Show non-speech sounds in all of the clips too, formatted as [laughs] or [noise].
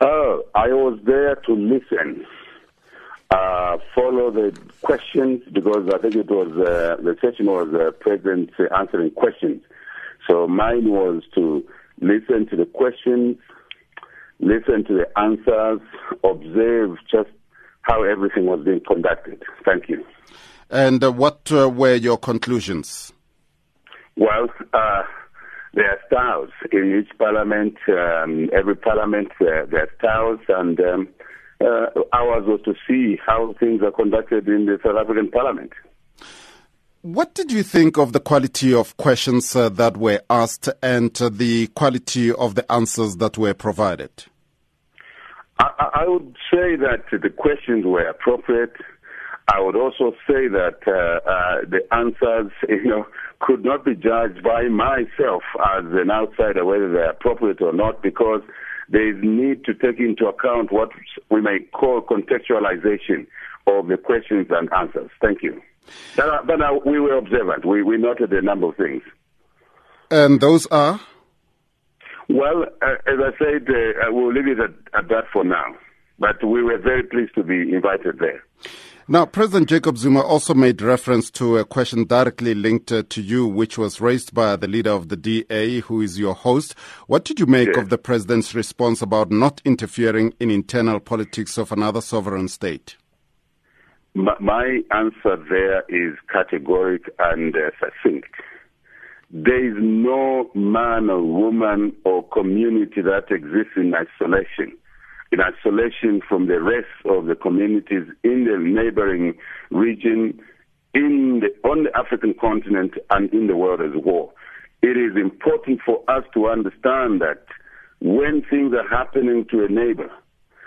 Oh, I was there to listen, uh, follow the questions because I think it was uh, the session was uh, President answering questions. So mine was to listen to the questions, listen to the answers, observe just how everything was being conducted. Thank you. And uh, what uh, were your conclusions? Well, uh, there are styles in each parliament. Um, every parliament, uh, there are styles, and um, uh, ours was to see how things are conducted in the South African parliament. What did you think of the quality of questions uh, that were asked and uh, the quality of the answers that were provided? I, I would say that the questions were appropriate. I would also say that uh, uh, the answers, [laughs] you know, could not be judged by myself as an outsider whether they're appropriate or not because there is need to take into account what we may call contextualization of the questions and answers. Thank you. But, but uh, we were observant. We, we noted a number of things. And those are? Well, uh, as I said, uh, we'll leave it at, at that for now. But we were very pleased to be invited there. Now, President Jacob Zuma also made reference to a question directly linked uh, to you, which was raised by the leader of the DA, who is your host. What did you make yes. of the president's response about not interfering in internal politics of another sovereign state? My answer there is categoric and uh, succinct. There is no man or woman or community that exists in isolation in isolation from the rest of the communities in the neighboring region, in the, on the African continent, and in the world as a whole. It is important for us to understand that when things are happening to a neighbor,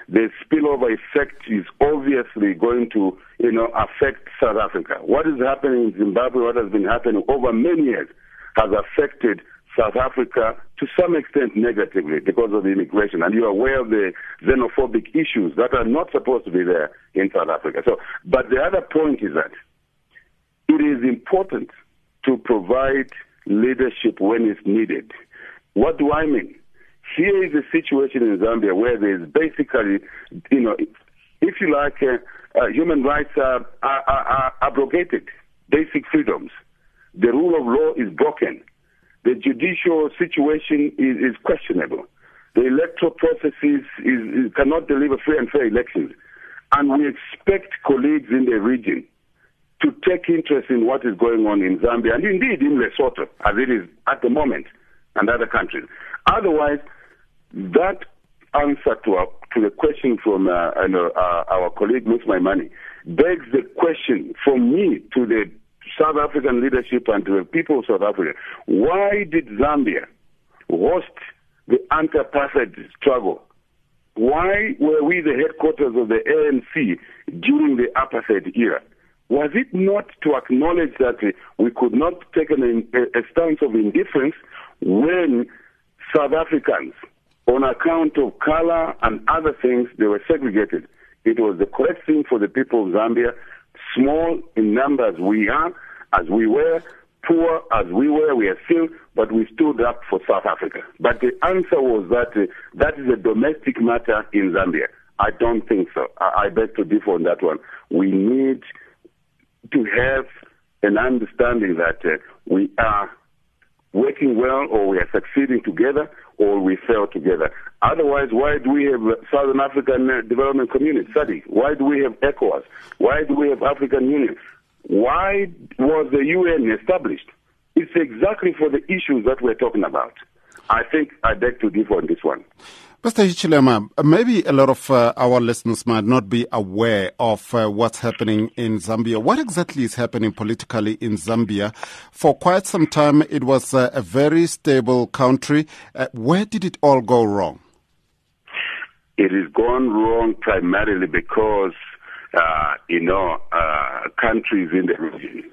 the spillover effect is obviously going to, you know, affect South Africa. What is happening in Zimbabwe, what has been happening over many years, has affected South Africa to some extent negatively because of the immigration. And you're aware of the xenophobic issues that are not supposed to be there in South Africa. So, but the other point is that it is important to provide leadership when it's needed. What do I mean? Here is a situation in Zambia where there is basically, you know, if you like, uh, uh, human rights are, are, are, are abrogated, basic freedoms. The rule of law is broken the judicial situation is, is questionable. The electoral processes is, cannot deliver free and fair elections. And we expect colleagues in the region to take interest in what is going on in Zambia and indeed in Lesotho, as it is at the moment, and other countries. Otherwise, that answer to, our, to the question from uh, uh, our colleague Miss Maimane, begs the question from me to the South African leadership and the people of South Africa. Why did Zambia host the anti-apartheid struggle? Why were we the headquarters of the ANC during the apartheid era? Was it not to acknowledge that we could not take an, a stance of indifference when South Africans, on account of color and other things, they were segregated? It was the correct thing for the people of Zambia small in numbers we are, as we were, poor as we were, we are still, but we stood up for South Africa. But the answer was that uh, that is a domestic matter in Zambia. I don't think so. I, I beg to differ on that one. We need to have an understanding that uh, we are working well or we are succeeding together or we fail together. Otherwise, why do we have Southern African uh, Development Community, SADC? Why do we have ECOWAS? Why do we have African Union? Why was the UN established? It's exactly for the issues that we're talking about. I think I beg to differ on this one. Mr. Hichilema, maybe a lot of uh, our listeners might not be aware of uh, what's happening in Zambia. What exactly is happening politically in Zambia? For quite some time, it was uh, a very stable country. Uh, where did it all go wrong? It has gone wrong primarily because, uh, you know, uh, countries in the region,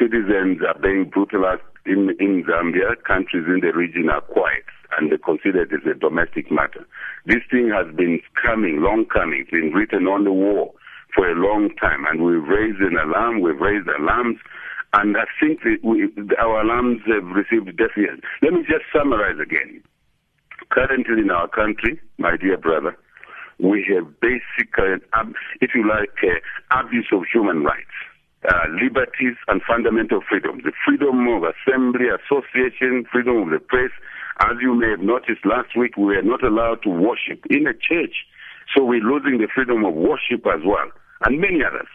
citizens are being brutalized in, in Zambia. Countries in the region are quiet and they consider it as a domestic matter. This thing has been coming, long coming. It's been written on the wall for a long time, and we've raised an alarm. We've raised alarms, and I think we, our alarms have received deaf ears. Let me just summarize again. Currently in our country, my dear brother, we have basic, uh, if you like, abuse of human rights. Uh, liberties and fundamental freedoms. The freedom of assembly, association, freedom of the press. As you may have noticed last week, we were not allowed to worship in a church. So we're losing the freedom of worship as well, and many others.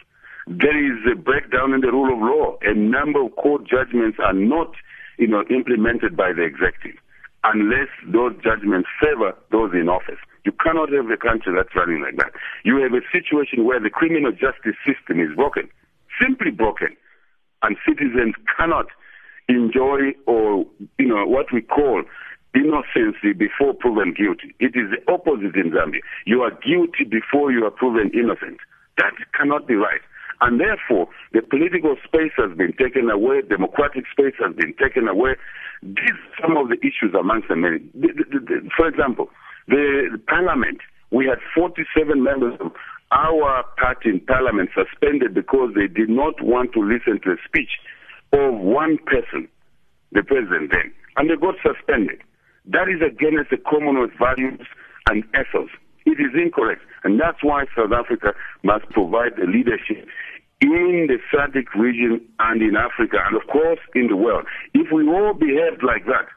There is a breakdown in the rule of law. A number of court judgments are not, you know, implemented by the executive unless those judgments favor those in office. You cannot have a country that's running like that. You have a situation where the criminal justice system is broken, simply broken, and citizens cannot enjoy or, you know, what we call innocency before proven guilty. It is the opposite in Zambia. You are guilty before you are proven innocent. That cannot be right. And therefore, the political space has been taken away, democratic space has been taken away. These are some of the issues amongst the many. For example, the parliament, we had 47 members of our party in parliament suspended because they did not want to listen to a speech of one person, the president then, and they got suspended. That is against the Commonwealth values and ethos. It is incorrect. And that's why South Africa must provide the leadership in the SADC region and in Africa and of course in the world. If we all behaved like that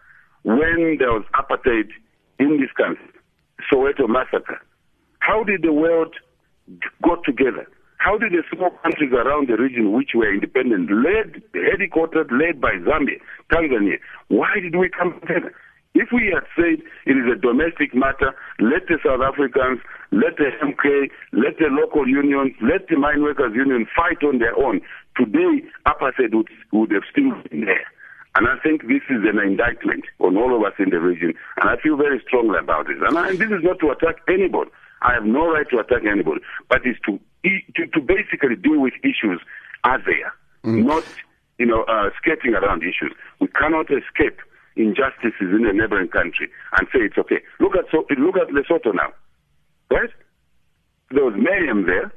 when there was apartheid in this country, Soweto massacre, how did the world go together? How did the small countries around the region which were independent, led, headquartered, led by Zambia, Tanzania, why did we come together? If we had said it is a domestic matter, let the South Africans, let the MK, let the local unions, let the mine workers union fight on their own, today apartheid would, would have still been there. And I think this is an indictment on all of us in the region, and I feel very strongly about it. And, I, and this is not to attack anybody. I have no right to attack anybody, but it's to to, to basically deal with issues as they are, mm. not you know uh, skating around issues. We cannot escape injustices in a neighboring country and say it's okay. Look at so look at Lesotho now, right? There was mayhem there.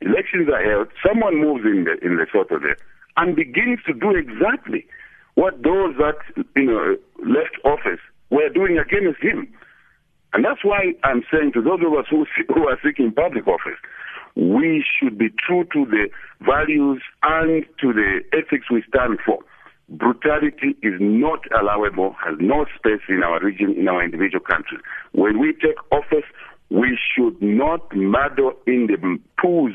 Elections are held. Someone moves in the, in Lesotho there and begins to do exactly what those that you know left office were doing against him. And that's why I'm saying to those of us who, [laughs] who are seeking public office, we should be true to the values and to the ethics we stand for brutality is not allowable, has no space in our region, in our individual countries. When we take office, we should not meddle in the pools,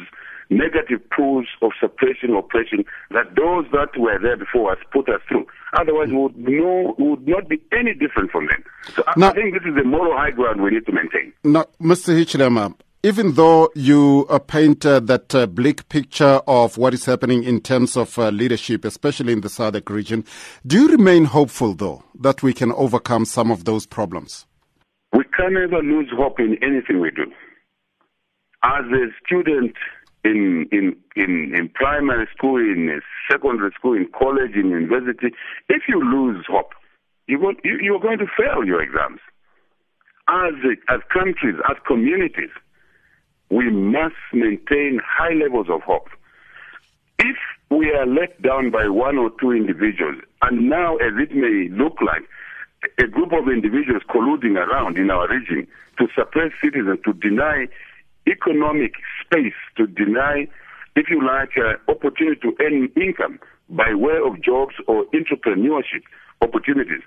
negative pools of suppression, oppression that those that were there before us put us through. Otherwise, we would, no, would not be any different from them. So I, now, I think this is the moral high ground we need to maintain. Now, Mr. Hichilema, even though you uh, paint uh, that uh, bleak picture of what is happening in terms of uh, leadership, especially in the SADC region, do you remain hopeful, though, that we can overcome some of those problems? We can never lose hope in anything we do. As a student in, in, in, in primary school, in secondary school, in college, in university, if you lose hope, you, you're going to fail your exams. As, as countries, as communities, we must maintain high levels of hope. If we are let down by one or two individuals, and now as it may look like, a group of individuals colluding around in our region to suppress citizens, to deny economic space, to deny, if you like, uh, opportunity to earn income by way of jobs or entrepreneurship opportunities.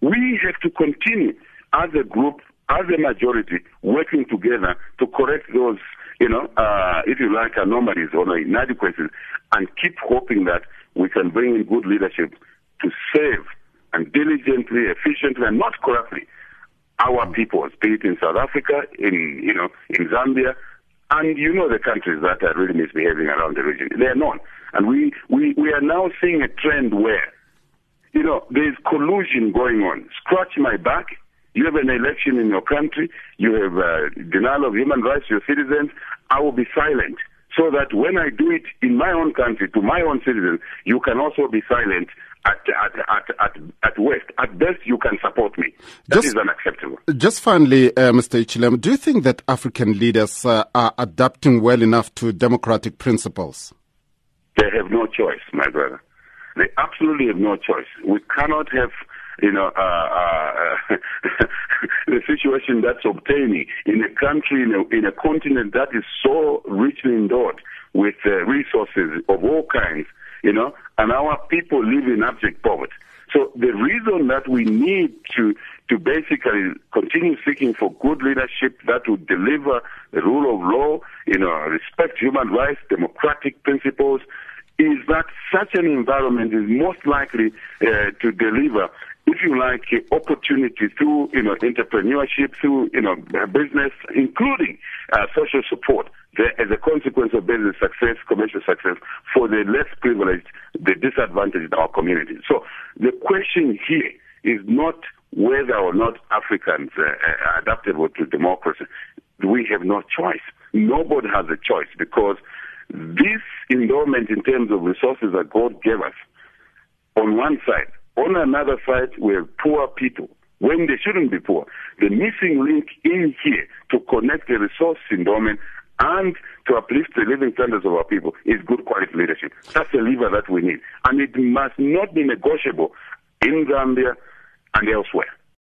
We have to continue as a group as a majority working together to correct those, you know, uh, if you like, anomalies or inadequacies and keep hoping that we can bring in good leadership to save and diligently, efficiently, and not corruptly our people, be it in South Africa, in, you know, in Zambia, and you know the countries that are really misbehaving around the region. They are known. And we, we, we are now seeing a trend where, you know, there's collusion going on. Scratch my back, you have an election in your country, you have uh, denial of human rights to your citizens, I will be silent. So that when I do it in my own country to my own citizens, you can also be silent at, at, at, at, at West. At best, you can support me. That just, is unacceptable. Just finally, uh, Mr. Hichilema, do you think that African leaders uh, are adapting well enough to democratic principles? They have no choice, my brother. They absolutely have no choice. We cannot have you know, uh, uh, [laughs] the situation that's obtaining in a country, in a, in a continent that is so richly endowed with uh, resources of all kinds, you know, and our people live in abject poverty. So the reason that we need to to basically continue seeking for good leadership that would deliver the rule of law, you know, respect human rights, democratic principles, is that such an environment is most likely uh, to deliver, if you like, uh, opportunity through, you know, entrepreneurship, through, you know, business, including uh, social support as a consequence of business success, commercial success, for the less privileged, the disadvantaged in our community. So the question here is not whether or not Africans uh, are adaptable to democracy. We have no choice. Nobody has a choice because this endowment in terms of resources that God gave us on one side, on another side, we have poor people when they shouldn't be poor. The missing link in here to connect the resource endowment and to uplift the living standards of our people is good quality leadership. That's the lever that we need. And it must not be negotiable in Zambia and elsewhere.